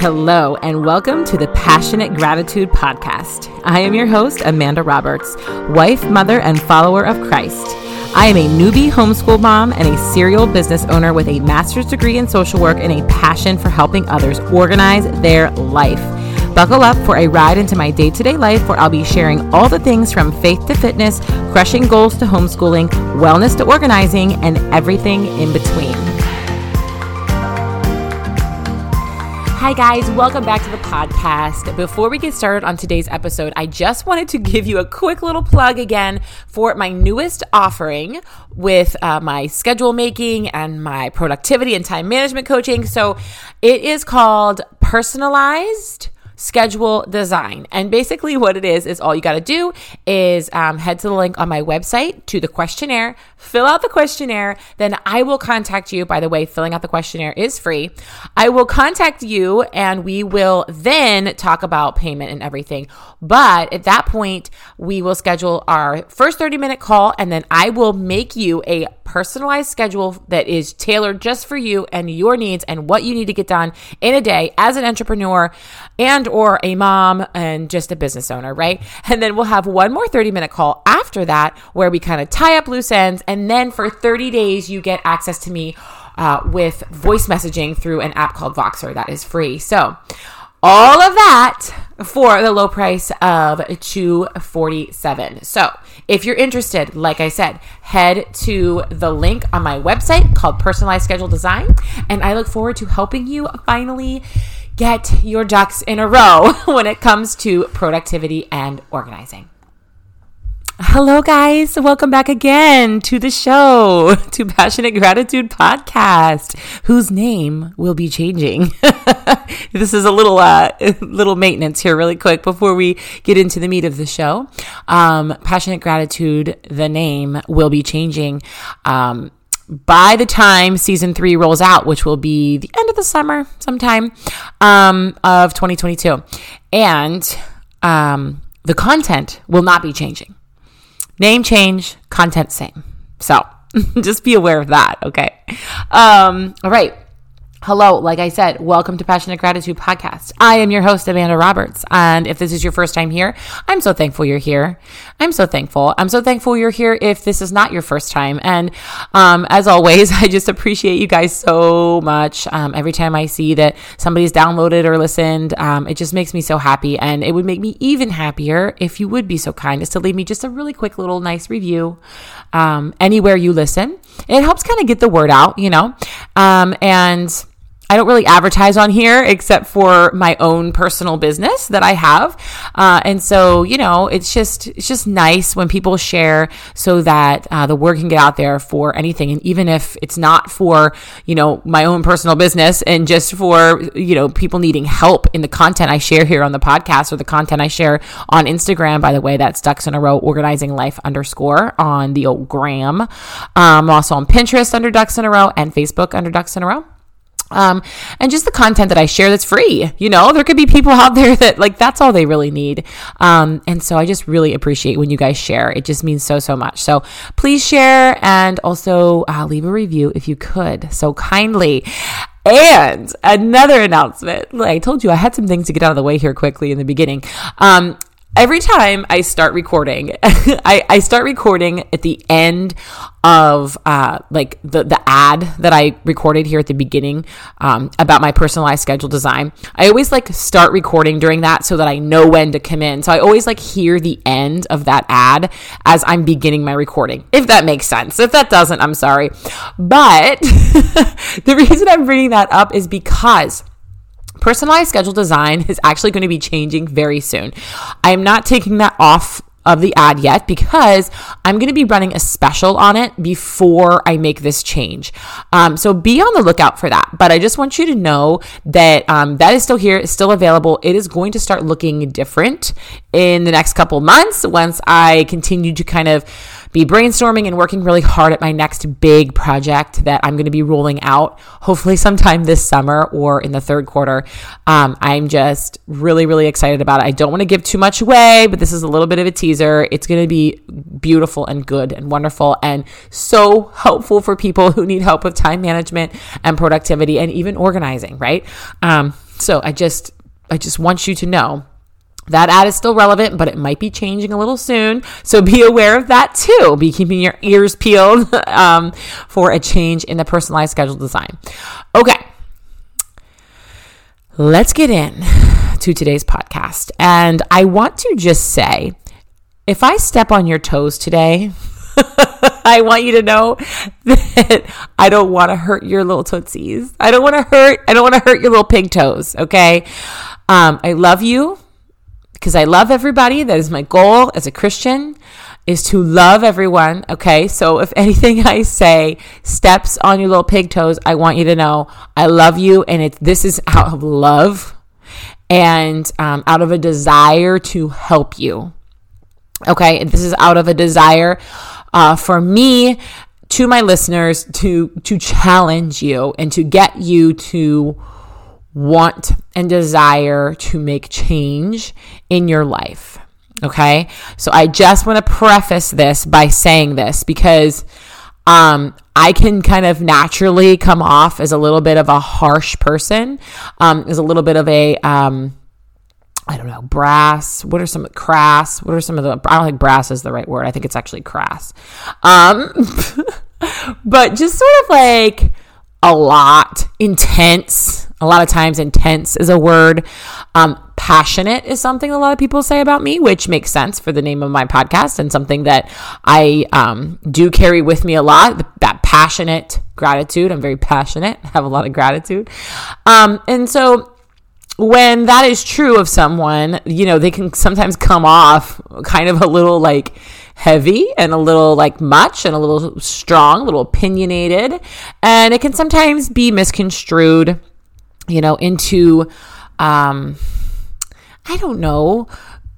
Hello, and welcome to the Passionate Gratitude Podcast. I am your host, Amanda Roberts, wife, mother, and follower of Christ. I am a newbie homeschool mom and a serial business owner with a master's degree in social work and a passion for helping others organize their life. Buckle up for a ride into my day to day life where I'll be sharing all the things from faith to fitness, crushing goals to homeschooling, wellness to organizing, and everything in between. Hi, guys, welcome back to the podcast. Before we get started on today's episode, I just wanted to give you a quick little plug again for my newest offering with uh, my schedule making and my productivity and time management coaching. So it is called Personalized schedule design. And basically, what it is, is all you got to do is um, head to the link on my website to the questionnaire, fill out the questionnaire, then I will contact you. By the way, filling out the questionnaire is free. I will contact you and we will then talk about payment and everything. But at that point, we will schedule our first 30 minute call and then I will make you a personalized schedule that is tailored just for you and your needs and what you need to get done in a day as an entrepreneur and or a mom and just a business owner, right? And then we'll have one more 30 minute call after that where we kind of tie up loose ends and then for 30 days you get access to me uh, with voice messaging through an app called Voxer that is free. So all of that for the low price of 247 so if you're interested like i said head to the link on my website called personalized schedule design and i look forward to helping you finally get your ducks in a row when it comes to productivity and organizing Hello, guys. Welcome back again to the show, to Passionate Gratitude Podcast, whose name will be changing. this is a little, uh, little maintenance here, really quick, before we get into the meat of the show. Um, Passionate Gratitude, the name will be changing. Um, by the time season three rolls out, which will be the end of the summer sometime um, of 2022. And um, the content will not be changing. Name change, content same. So just be aware of that, okay? Um, all right. Hello, like I said, welcome to Passionate Gratitude Podcast. I am your host, Amanda Roberts. And if this is your first time here, I'm so thankful you're here. I'm so thankful. I'm so thankful you're here if this is not your first time. And um, as always, I just appreciate you guys so much. Um, every time I see that somebody's downloaded or listened, um, it just makes me so happy. And it would make me even happier if you would be so kind as to leave me just a really quick little nice review um, anywhere you listen. It helps kind of get the word out, you know? Um, and I don't really advertise on here except for my own personal business that I have. Uh, and so, you know, it's just, it's just nice when people share so that uh, the word can get out there for anything. And even if it's not for, you know, my own personal business and just for, you know, people needing help in the content I share here on the podcast or the content I share on Instagram, by the way, that's ducks in a row organizing life underscore on the old gram. Um, also on Pinterest under ducks in a row and Facebook under ducks in a row. Um, and just the content that I share that's free. You know, there could be people out there that like that's all they really need. Um, and so I just really appreciate when you guys share. It just means so, so much. So please share and also uh, leave a review if you could so kindly. And another announcement. I told you, I had some things to get out of the way here quickly in the beginning. Um, every time I start recording, I, I start recording at the end of uh, like the the ad that I recorded here at the beginning um, about my personalized schedule design. I always like start recording during that so that I know when to come in. So I always like hear the end of that ad as I'm beginning my recording. If that makes sense. If that doesn't, I'm sorry. But the reason I'm bringing that up is because Personalized schedule design is actually going to be changing very soon. I am not taking that off of the ad yet because I'm going to be running a special on it before I make this change. Um, so be on the lookout for that. But I just want you to know that um, that is still here, it's still available. It is going to start looking different in the next couple months once I continue to kind of be brainstorming and working really hard at my next big project that I'm going to be rolling out, hopefully sometime this summer or in the third quarter. Um, I'm just really, really excited about it. I don't want to give too much away, but this is a little bit of a teaser. It's going to be beautiful and good and wonderful and so helpful for people who need help with time management and productivity and even organizing, right? Um, So I just I just want you to know that ad is still relevant, but it might be changing a little soon. So be aware of that too. Be keeping your ears peeled um, for a change in the personalized schedule design. Okay. Let's get in to today's podcast. And I want to just say if I step on your toes today, I want you to know that I don't want to hurt your little tootsies. I don't want to hurt. I don't want to hurt your little pig toes. Okay. Um, I love you because I love everybody. That is my goal as a Christian is to love everyone. Okay. So if anything I say steps on your little pig toes, I want you to know I love you. And it's, this is out of love and um, out of a desire to help you. Okay. This is out of a desire uh, for me to my listeners to to challenge you and to get you to want and desire to make change in your life. Okay? So I just want to preface this by saying this because um, I can kind of naturally come off as a little bit of a harsh person, um, as a little bit of a um, I don't know, brass. What are some crass? What are some of the? I don't think brass is the right word. I think it's actually crass. Um, but just sort of like a lot, intense. A lot of times, intense is a word. Um, passionate is something a lot of people say about me, which makes sense for the name of my podcast and something that I um, do carry with me a lot. That passionate gratitude. I'm very passionate. Have a lot of gratitude, um, and so when that is true of someone, you know, they can sometimes come off kind of a little like heavy and a little like much and a little strong, a little opinionated. And it can sometimes be misconstrued, you know, into, um, I don't know.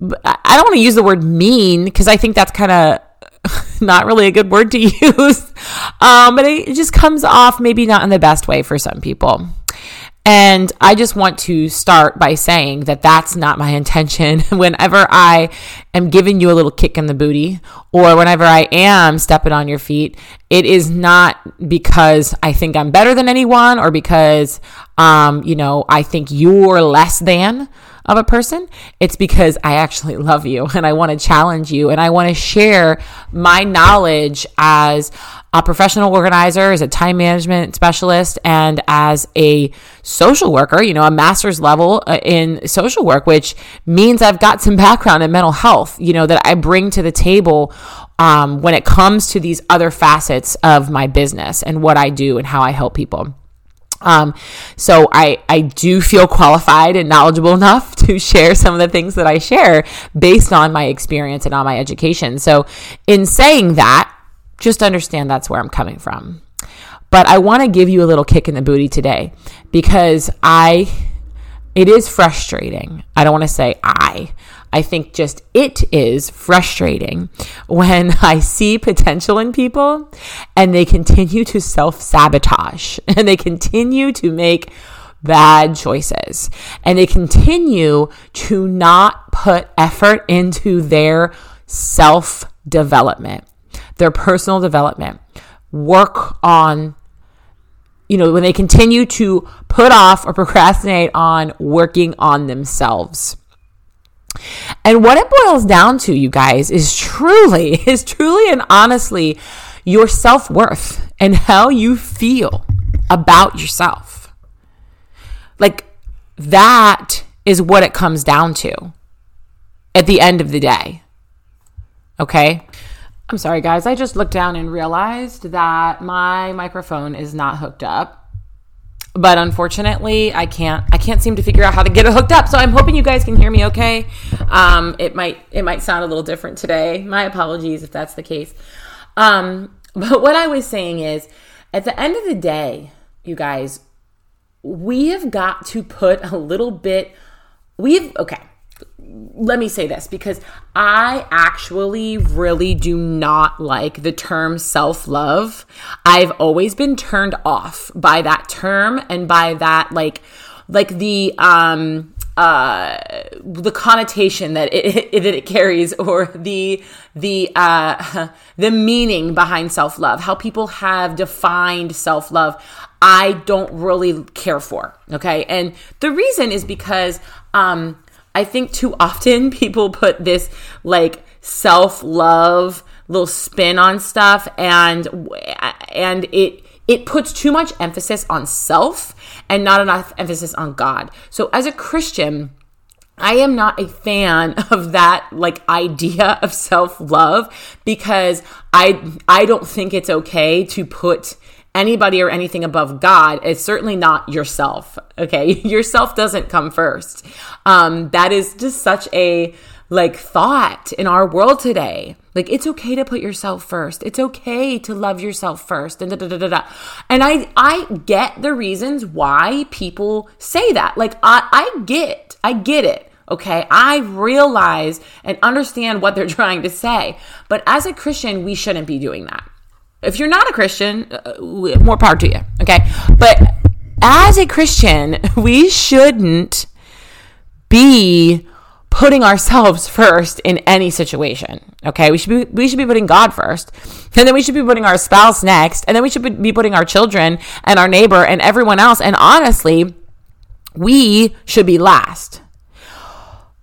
I don't want to use the word mean because I think that's kind of not really a good word to use. Um, but it just comes off maybe not in the best way for some people. And I just want to start by saying that that's not my intention. whenever I am giving you a little kick in the booty, or whenever I am stepping on your feet, it is not because I think I'm better than anyone or because, um, you know, I think you're less than of a person. It's because I actually love you and I want to challenge you and I want to share my knowledge as a professional organizer, as a time management specialist, and as a social worker, you know, a master's level uh, in social work, which means I've got some background in mental health, you know, that I bring to the table um, when it comes to these other facets of my business and what I do and how I help people. Um, so I, I do feel qualified and knowledgeable enough to share some of the things that I share based on my experience and on my education. So in saying that, just understand that's where I'm coming from. But I want to give you a little kick in the booty today because I, it is frustrating. I don't want to say I, I think just it is frustrating when I see potential in people and they continue to self sabotage and they continue to make bad choices and they continue to not put effort into their self development, their personal development, work on you know, when they continue to put off or procrastinate on working on themselves. And what it boils down to, you guys, is truly, is truly and honestly your self worth and how you feel about yourself. Like that is what it comes down to at the end of the day. Okay? I'm sorry, guys. I just looked down and realized that my microphone is not hooked up. But unfortunately i can't i can't seem to figure out how to get it hooked up. So i'm hoping you guys can hear me okay. Um, it might it might sound a little different today. My apologies if that's the case. Um, but what i was saying is at the end of the day you guys we have got to put a little bit we've okay let me say this because I actually really do not like the term self love. I've always been turned off by that term and by that, like, like the, um, uh, the connotation that it, that it carries or the the uh, the meaning behind self-love how people have defined self-love I don't really care for okay and the reason is because um, I think too often people put this like self-love little spin on stuff and and it it puts too much emphasis on self and not enough emphasis on God. So as a Christian, I am not a fan of that like idea of self-love because I I don't think it's okay to put anybody or anything above God. It's certainly not yourself. Okay. Yourself doesn't come first. Um, that is just such a like thought in our world today. Like it's okay to put yourself first. It's okay to love yourself first. And da, da, da, da, da. And I I get the reasons why people say that. Like I I get I get it. Okay, I realize and understand what they're trying to say. But as a Christian, we shouldn't be doing that. If you're not a Christian, uh, more power to you. Okay, but as a Christian, we shouldn't be putting ourselves first in any situation. Okay, we should be we should be putting God first, and then we should be putting our spouse next, and then we should be putting our children and our neighbor and everyone else. And honestly, we should be last.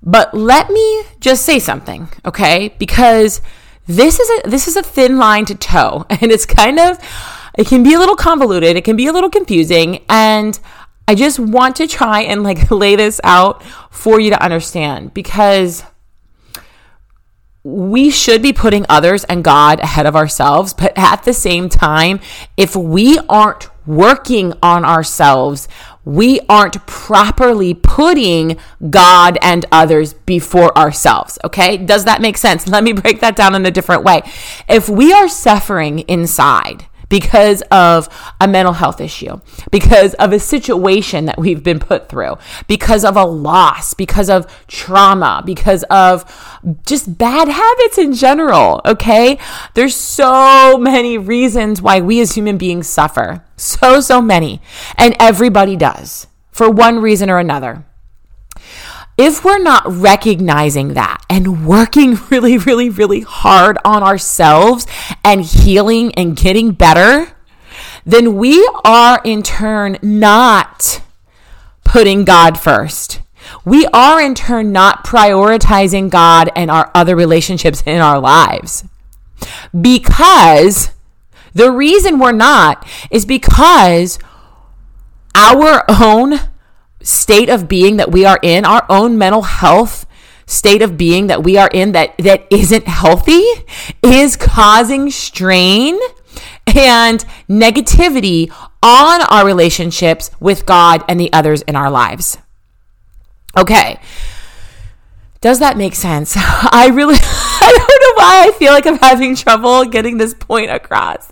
But let me just say something, okay? Because this is a this is a thin line to toe, and it's kind of it can be a little convoluted, it can be a little confusing, and I just want to try and like lay this out for you to understand because we should be putting others and God ahead of ourselves. But at the same time, if we aren't working on ourselves, we aren't properly putting God and others before ourselves. Okay. Does that make sense? Let me break that down in a different way. If we are suffering inside, because of a mental health issue, because of a situation that we've been put through, because of a loss, because of trauma, because of just bad habits in general. Okay. There's so many reasons why we as human beings suffer. So, so many. And everybody does for one reason or another if we're not recognizing that and working really, really, really hard on ourselves and healing and getting better, then we are in turn not putting God first. We are in turn not prioritizing God and our other relationships in our lives. Because the reason we're not is because our own state of being that we are in, our own mental health state of being that we are in that that isn't healthy is causing strain and negativity on our relationships with God and the others in our lives. Okay. Does that make sense? I really, I don't know why I feel like I'm having trouble getting this point across.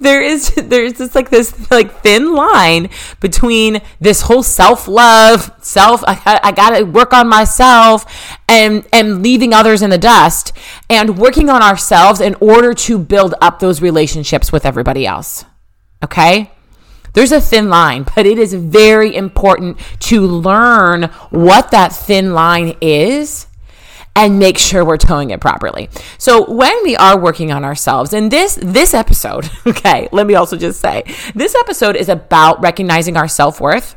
There is, there's just like this like thin line between this whole self love, self, I, I gotta work on myself and, and leaving others in the dust and working on ourselves in order to build up those relationships with everybody else. Okay. There's a thin line, but it is very important to learn what that thin line is and make sure we're toeing it properly. So when we are working on ourselves, and this this episode, okay, let me also just say, this episode is about recognizing our self-worth.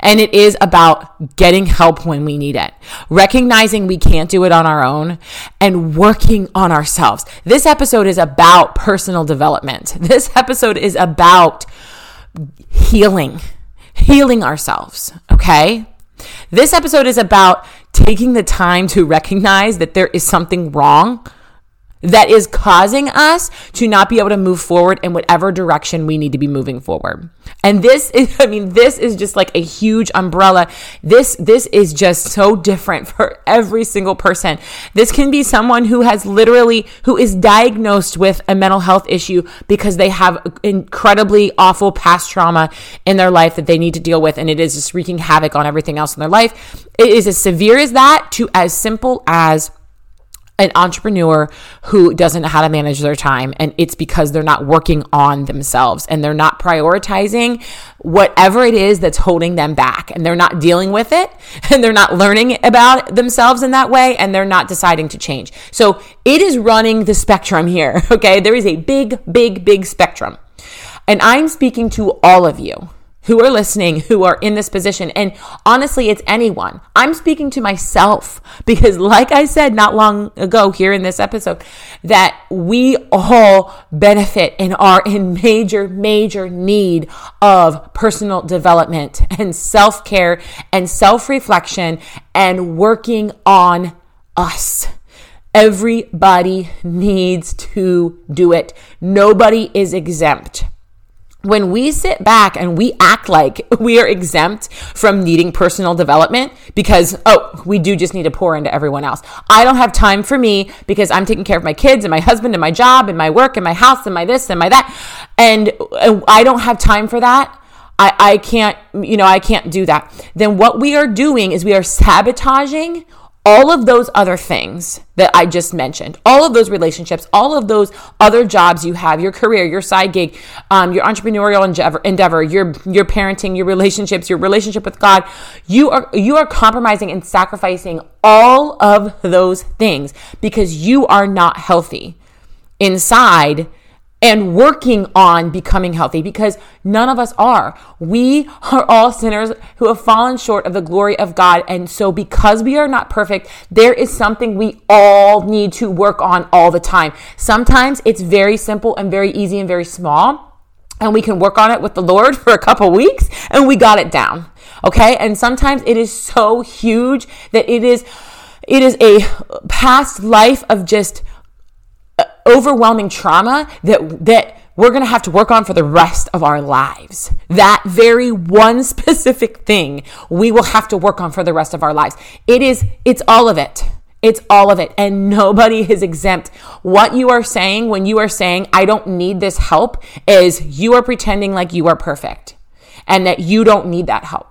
And it is about getting help when we need it, recognizing we can't do it on our own, and working on ourselves. This episode is about personal development. This episode is about healing, healing ourselves, okay? This episode is about taking the time to recognize that there is something wrong that is causing us to not be able to move forward in whatever direction we need to be moving forward. And this is I mean this is just like a huge umbrella. This this is just so different for every single person. This can be someone who has literally who is diagnosed with a mental health issue because they have incredibly awful past trauma in their life that they need to deal with and it is just wreaking havoc on everything else in their life. It is as severe as that to as simple as an entrepreneur who doesn't know how to manage their time and it's because they're not working on themselves and they're not prioritizing whatever it is that's holding them back and they're not dealing with it and they're not learning about themselves in that way and they're not deciding to change. So it is running the spectrum here, okay? There is a big big big spectrum. And I'm speaking to all of you who are listening, who are in this position. And honestly, it's anyone. I'm speaking to myself because, like I said not long ago here in this episode, that we all benefit and are in major, major need of personal development and self care and self reflection and working on us. Everybody needs to do it. Nobody is exempt when we sit back and we act like we are exempt from needing personal development because, oh, we do just need to pour into everyone else. I don't have time for me because I'm taking care of my kids and my husband and my job and my work and my house and my this and my that. And, I don't have time for that. I, I can't, you know, I can't do that. Then what we are doing is we are sabotaging all of those other things that I just mentioned, all of those relationships, all of those other jobs you have, your career, your side gig, um, your entrepreneurial endeavor, endeavor, your your parenting, your relationships, your relationship with God, you are you are compromising and sacrificing all of those things because you are not healthy inside and working on becoming healthy because none of us are. We are all sinners who have fallen short of the glory of God. And so, because we are not perfect, there is something we all need to work on all the time. Sometimes it's very simple and very easy and very small. And we can work on it with the Lord for a couple weeks and we got it down. Okay. And sometimes it is so huge that it is, it is a past life of just overwhelming trauma that that we're going to have to work on for the rest of our lives. That very one specific thing we will have to work on for the rest of our lives. It is it's all of it. It's all of it. And nobody is exempt. What you are saying when you are saying, I don't need this help, is you are pretending like you are perfect and that you don't need that help.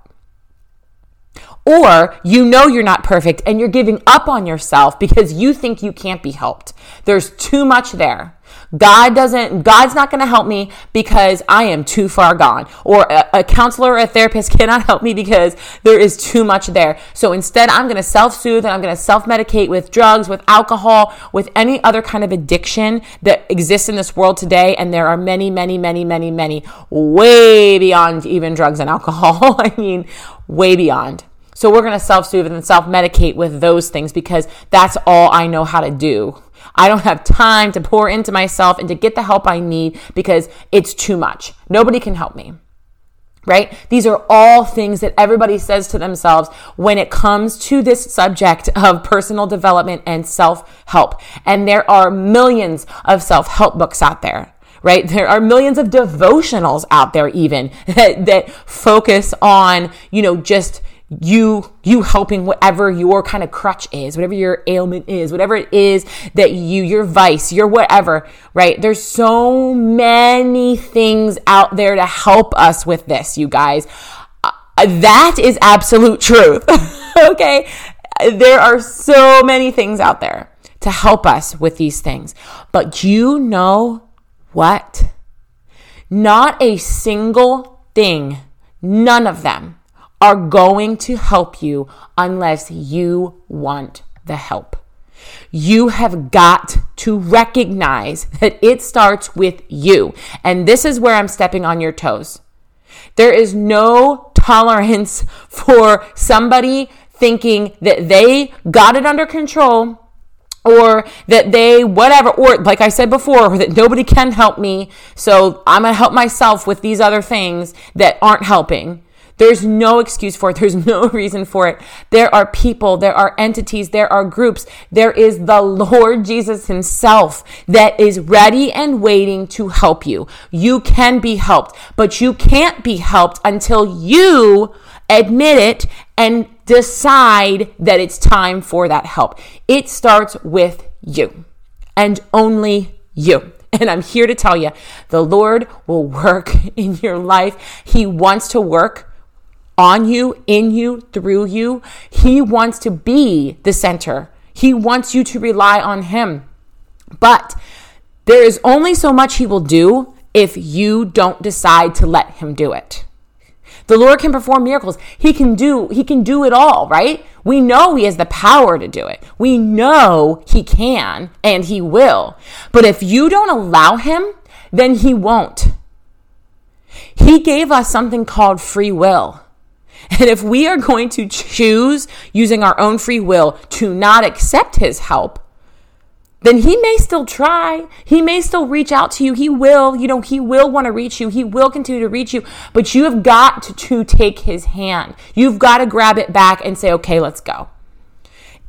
Or you know you're not perfect and you're giving up on yourself because you think you can't be helped. There's too much there. God doesn't, God's not going to help me because I am too far gone. Or a, a, counselor or a therapist cannot help me because there is too much there. So instead, I'm going to self soothe and I'm going to self medicate with drugs, with alcohol, with any other kind of addiction that exists in this world today. And there are many, many, many, many, many way beyond even drugs and alcohol. I mean, way beyond. So we're going to self soothe and self medicate with those things because that's all I know how to do. I don't have time to pour into myself and to get the help I need because it's too much. Nobody can help me. Right? These are all things that everybody says to themselves when it comes to this subject of personal development and self help. And there are millions of self help books out there right? There are millions of devotionals out there even that, that focus on, you know, just you you helping whatever your kind of crutch is whatever your ailment is whatever it is that you your vice your whatever right? There's so many things out there to help us with this you guys. Uh, that is absolute truth okay? There are so many things out there to help us with these things. But you know what? Not a single thing none of them are going to help you unless you want the help. You have got to recognize that it starts with you. And this is where I'm stepping on your toes. There is no tolerance for somebody thinking that they got it under control or that they whatever or like i said before that nobody can help me so i'm going to help myself with these other things that aren't helping there's no excuse for it. There's no reason for it. There are people, there are entities, there are groups. There is the Lord Jesus himself that is ready and waiting to help you. You can be helped, but you can't be helped until you admit it and decide that it's time for that help. It starts with you and only you. And I'm here to tell you the Lord will work in your life. He wants to work on you, in you, through you. He wants to be the center. He wants you to rely on Him. But there is only so much He will do if you don't decide to let Him do it. The Lord can perform miracles. He can do he can do it all, right? We know he has the power to do it. We know he can and he will. But if you don't allow him, then he won't. He gave us something called free will. And if we are going to choose using our own free will to not accept his help, then he may still try. He may still reach out to you. He will, you know, he will want to reach you. He will continue to reach you, but you have got to, to take his hand. You've got to grab it back and say, okay, let's go.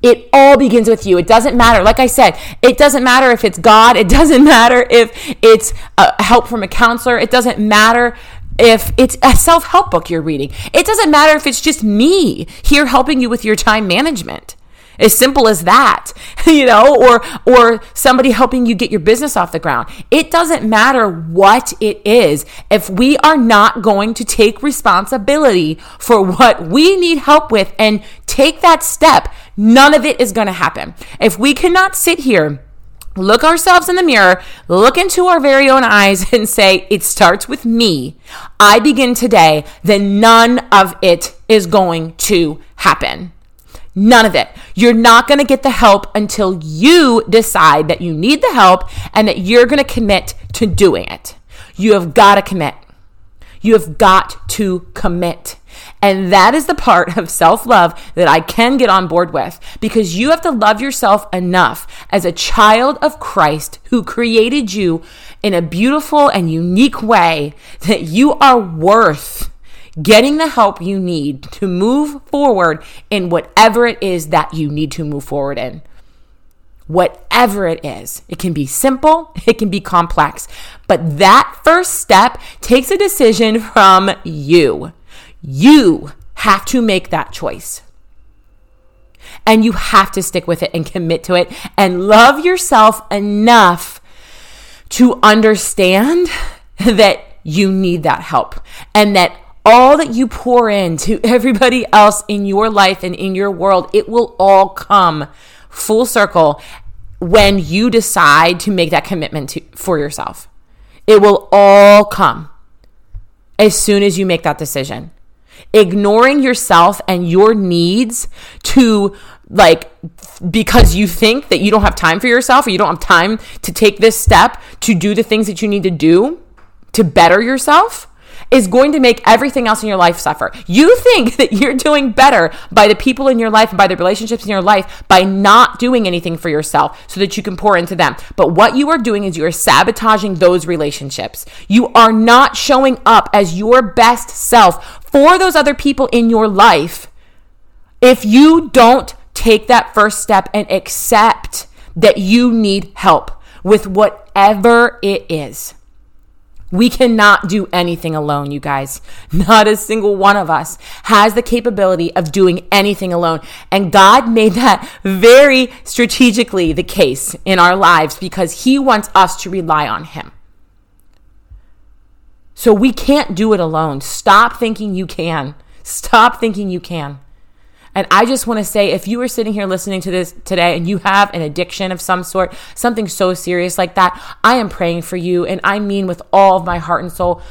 It all begins with you. It doesn't matter. Like I said, it doesn't matter if it's God. It doesn't matter if it's uh, help from a counselor. It doesn't matter if it's a self help book you're reading. It doesn't matter if it's just me here helping you with your time management. As simple as that, you know, or or somebody helping you get your business off the ground. It doesn't matter what it is. If we are not going to take responsibility for what we need help with and take that step, none of it is going to happen. If we cannot sit here look ourselves in the mirror, look into our very own eyes, and say, It starts with me. I begin today, then none of it is going to happen. None of it. You're not going to get the help until you decide that you need the help and that you're going to commit to doing it. You have got to commit. You have got to commit. And that is the part of self love that I can get on board with because you have to love yourself enough as a child of Christ who created you in a beautiful and unique way that you are worth getting the help you need to move forward in whatever it is that you need to move forward in. Whatever it is, it can be simple, it can be complex, but that first step takes a decision from you. You have to make that choice. And you have to stick with it and commit to it and love yourself enough to understand that you need that help and that all that you pour into everybody else in your life and in your world, it will all come full circle when you decide to make that commitment to, for yourself. It will all come as soon as you make that decision. Ignoring yourself and your needs to like because you think that you don't have time for yourself or you don't have time to take this step to do the things that you need to do to better yourself is going to make everything else in your life suffer. You think that you're doing better by the people in your life and by the relationships in your life by not doing anything for yourself so that you can pour into them. But what you are doing is you are sabotaging those relationships. You are not showing up as your best self for those other people in your life if you don't take that first step and accept that you need help with whatever it is. We cannot do anything alone, you guys. Not a single one of us has the capability of doing anything alone. And God made that very strategically the case in our lives because He wants us to rely on Him. So we can't do it alone. Stop thinking you can. Stop thinking you can. And I just want to say if you are sitting here listening to this today and you have an addiction of some sort, something so serious like that, I am praying for you. And I mean with all of my heart and soul,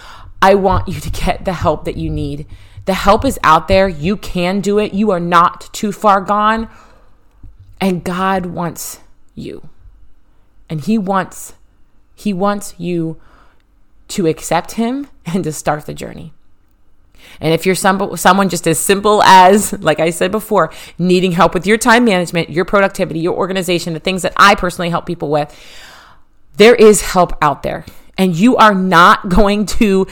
I want you to get the help that you need. The help is out there. You can do it. You are not too far gone. And God wants you. And he wants he wants you to accept him and to start the journey. And if you're some, someone just as simple as, like I said before, needing help with your time management, your productivity, your organization, the things that I personally help people with, there is help out there. And you are not going to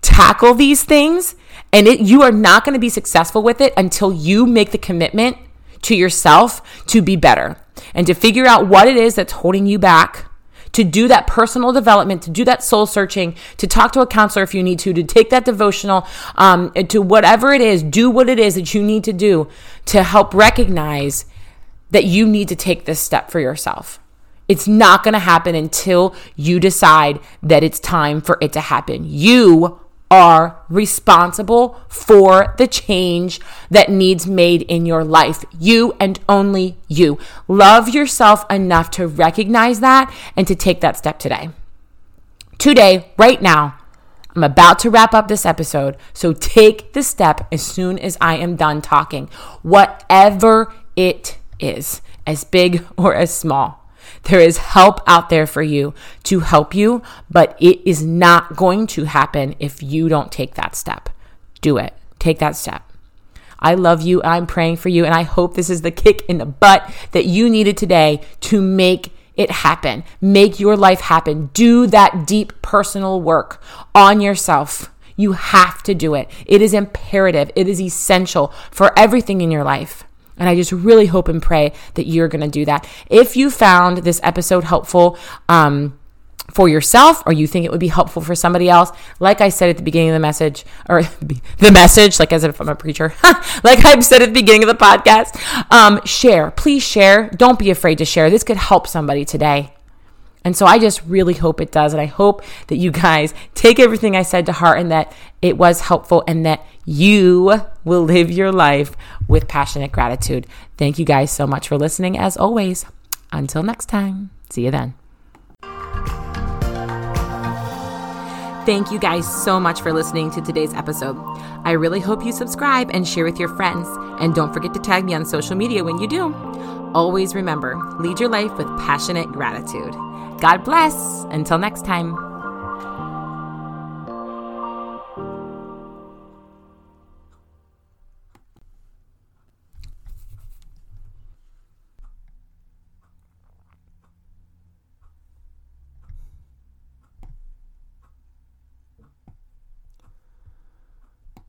tackle these things and it, you are not going to be successful with it until you make the commitment to yourself to be better and to figure out what it is that's holding you back to do that personal development, to do that soul searching, to talk to a counselor if you need to, to take that devotional, um, to whatever it is, do what it is that you need to do to help recognize that you need to take this step for yourself. It's not going to happen until you decide that it's time for it to happen. You are responsible for the change that needs made in your life. You and only you. Love yourself enough to recognize that and to take that step today. Today, right now, I'm about to wrap up this episode, so take the step as soon as I am done talking, whatever it is, as big or as small. There is help out there for you to help you, but it is not going to happen if you don't take that step. Do it. Take that step. I love you. I'm praying for you. And I hope this is the kick in the butt that you needed today to make it happen. Make your life happen. Do that deep personal work on yourself. You have to do it. It is imperative. It is essential for everything in your life. And I just really hope and pray that you're going to do that. If you found this episode helpful, um, for yourself or you think it would be helpful for somebody else like i said at the beginning of the message or the message like as if i'm a preacher like i've said at the beginning of the podcast um, share please share don't be afraid to share this could help somebody today and so I just really hope it does. And I hope that you guys take everything I said to heart and that it was helpful and that you will live your life with passionate gratitude. Thank you guys so much for listening. As always, until next time, see you then. Thank you guys so much for listening to today's episode. I really hope you subscribe and share with your friends. And don't forget to tag me on social media when you do. Always remember lead your life with passionate gratitude. God bless. Until next time.